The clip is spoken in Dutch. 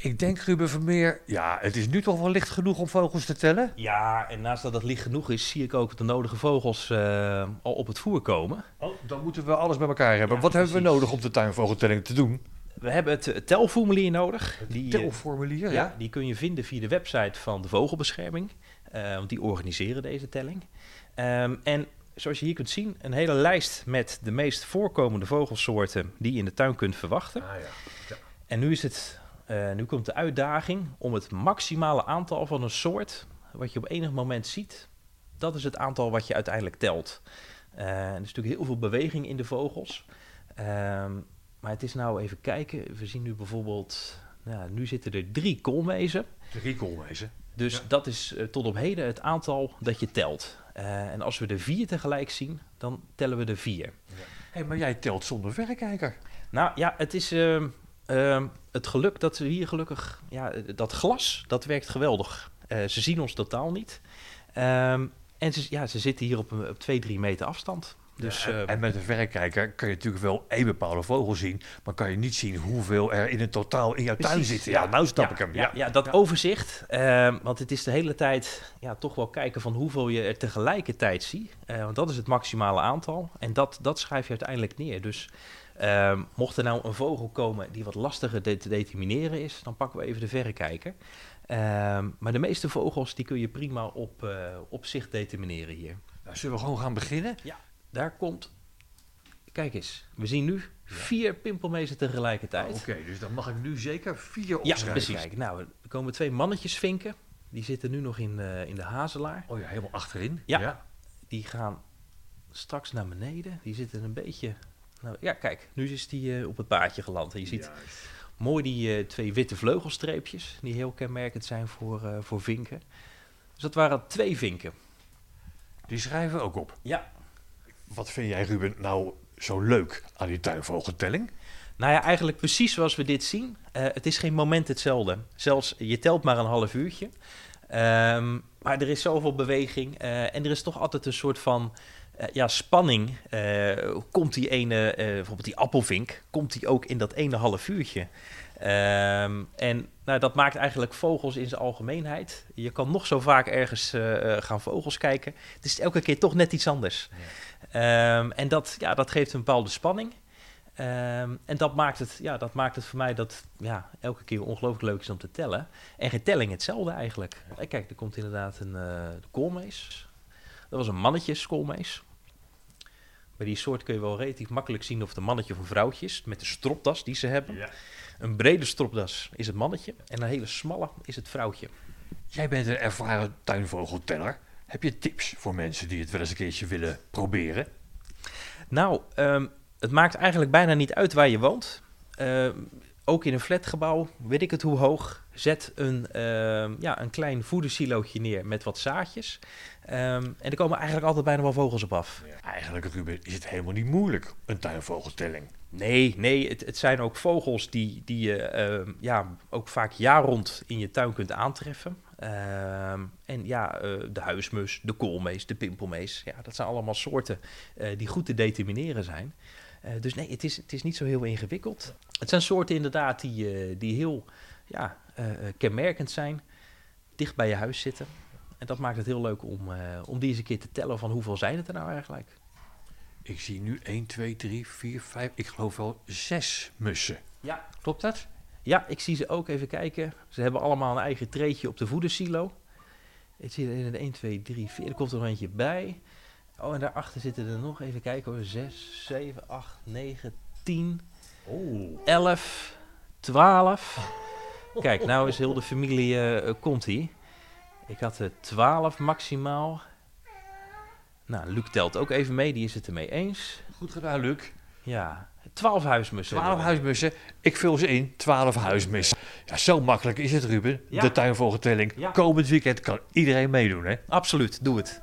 Ik denk, Ruben Vermeer, ja, het is nu toch wel licht genoeg om vogels te tellen? Ja, en naast dat het licht genoeg is, zie ik ook de nodige vogels eh, al op het voer komen. Oh, dan moeten we alles bij elkaar hebben. Ja, Wat hebben we nodig om de tuinvogeltelling te doen? We hebben het eh, telformulier nodig. Die, eh, Telformulier, ja, die kun je vinden via de website van de Vogelbescherming. want die organiseren deze telling. Ehm, en zoals je hier kunt zien, een hele lijst met de meest voorkomende vogelsoorten die je in de tuin kunt verwachten. Ah, ja. En nu, is het, eh, nu komt de uitdaging om het maximale aantal van een soort, wat je op enig moment ziet, dat is het aantal wat je uiteindelijk telt. Eh, er is natuurlijk heel veel beweging in de vogels. Ehm, maar het is nou even kijken. We zien nu bijvoorbeeld, nou, nu zitten er drie koolmezen. Drie koolmezen. Dus Ja. dat is eh, tot op heden het aantal dat je telt. En als we er vier tegelijk zien, dan tellen we er vier. Hé, maar jij telt zonder verrekijker. Nou ja, het is ehm, het geluk dat we hier gelukkig... Ja, eh, dat glas, dat werkt geweldig. Eh, ze zien ons totaal niet. Ehm, en ze, ja, ze zitten hier op, een- op twee, drie meter afstand. Dus Ja, en, eh, en met een verrekijker kan je natuurlijk wel één bepaalde vogel zien, maar kan je niet zien hoeveel er in het totaal in jouw tuin zitten. Ja, ja. nou snap ja, ik hem. Ja, ja, dat overzicht. ehm, want het is de hele tijd ja, toch wel kijken van hoeveel je er tegelijkertijd ziet. Eh, want dat is het maximale aantal. En dat, dat schrijf je uiteindelijk neer. Dus ehm, mocht er nou een vogel komen die wat lastiger de- te determineren is, dan pakken we even de verrekijker. Ehm, maar de meeste vogels die kun je prima op, eh, op zicht determineren hier. Nou, zullen we gewoon gaan beginnen? Daar komt, kijk eens, we zien nu vier pimpelmezen tegelijkertijd. Oké, dus dan mag ik nu zeker vier Ja, opschrijven. precies. Kijk, nou, er komen twee mannetjesvinken. Die zitten nu nog in, eh, in de hazelaar. Oh ja, helemaal achterin. Ja. Die gaan straks naar beneden. Die zitten een beetje... Nou, ja, kijk, nu is die eh, op het paadje geland. En je ziet Juist. mooi die eh, twee witte vleugelstreepjes... die heel kenmerkend zijn voor, eh, voor vinken. Dus dat waren twee vinken. Die schrijven we ook op. Ja. Wat vind jij, Ruben, nou zo leuk aan die tuinvogeltelling? Nou ja, eigenlijk precies zoals we dit zien. Eh, het is geen moment hetzelfde. Zelfs, je telt maar een half uurtje. Ehm, maar er is zoveel beweging. eh, en er is toch altijd een soort van ja, spanning. Eh, komt die ene, eh, bijvoorbeeld die appelvink, komt die ook in dat ene half uurtje? Ehm, en nou, dat maakt eigenlijk vogels in zijn algemeenheid. Je kan nog zo vaak ergens eh, eh, gaan vogels kijken. Het is elke keer toch net iets anders. Ehm, en dat, ja, dat geeft een bepaalde spanning. Ehm, en dat maakt, het, ja, dat maakt het voor mij dat ja, elke keer ongelooflijk leuk is om te tellen. En geen telling hetzelfde eigenlijk. Eh, Kijk, er komt inderdaad een uh, koolmees. Dat was een mannetjeskoolmees. Bij die soort kun je wel relatief makkelijk zien of het een mannetje of een vrouwtje is. Met de stropdas die ze hebben. Ja. Een brede stropdas is het mannetje. En een hele smalle is het vrouwtje. Jij bent een ervaren tuinvogelteller. Heb je tips voor mensen die het wel eens een keertje willen proberen? Nou, ehm, het maakt eigenlijk bijna niet uit waar je woont. Ehm, ook in een flatgebouw, weet ik het hoe hoog, zet een, ehm, ja, een klein voedersilootje neer met wat zaadjes. Ehm, en er komen eigenlijk altijd bijna wel vogels op af. Eigenlijk, Ruben, is het helemaal niet moeilijk, een tuinvogeltelling. Nee, nee, het, het zijn ook vogels die, die je ehm, ja, ook vaak jaar rond in je tuin kunt aantreffen. En ja, eh, de huismus, de koolmees, de pimpelmees, ja, dat zijn allemaal soorten eh, die goed te determineren zijn. Eh, dus nee, het is, het is niet zo heel ingewikkeld. Het zijn soorten inderdaad die, eh, die heel ja, eh, eh, kenmerkend zijn, dicht bij je huis zitten. En dat maakt het heel leuk om, eh, om die eens een keer te tellen van hoeveel zijn het er nou eigenlijk. Ik zie nu 1, 2, 3, 4, 5, ik geloof wel zes mussen. Ja, Klopt dat? Ja, ik zie ze ook even kijken. Ze hebben allemaal een eigen treetje op de voedersilo. Ik zie er in 1, 2, 3, 4. Er komt er nog eentje bij. Oh, en daarachter zitten er nog, even kijken hoor, 6, 7, 8, 9, 10, Oh. 11, 12. Kijk, nou is heel de familie, eh, komt ie. Ik had er 12 maximaal. Nou, Luc telt ook even mee, die is het ermee eens. Goed gedaan, Luc. Ja, 12 huismussen. 12 hebben we. huismussen. Ik vul ze in. 12 huismussen. Ja, zo makkelijk is het, Ruben. Ja. De tuinvogeltelling. Ja. Komend weekend kan iedereen meedoen, hè? Absoluut, doe het.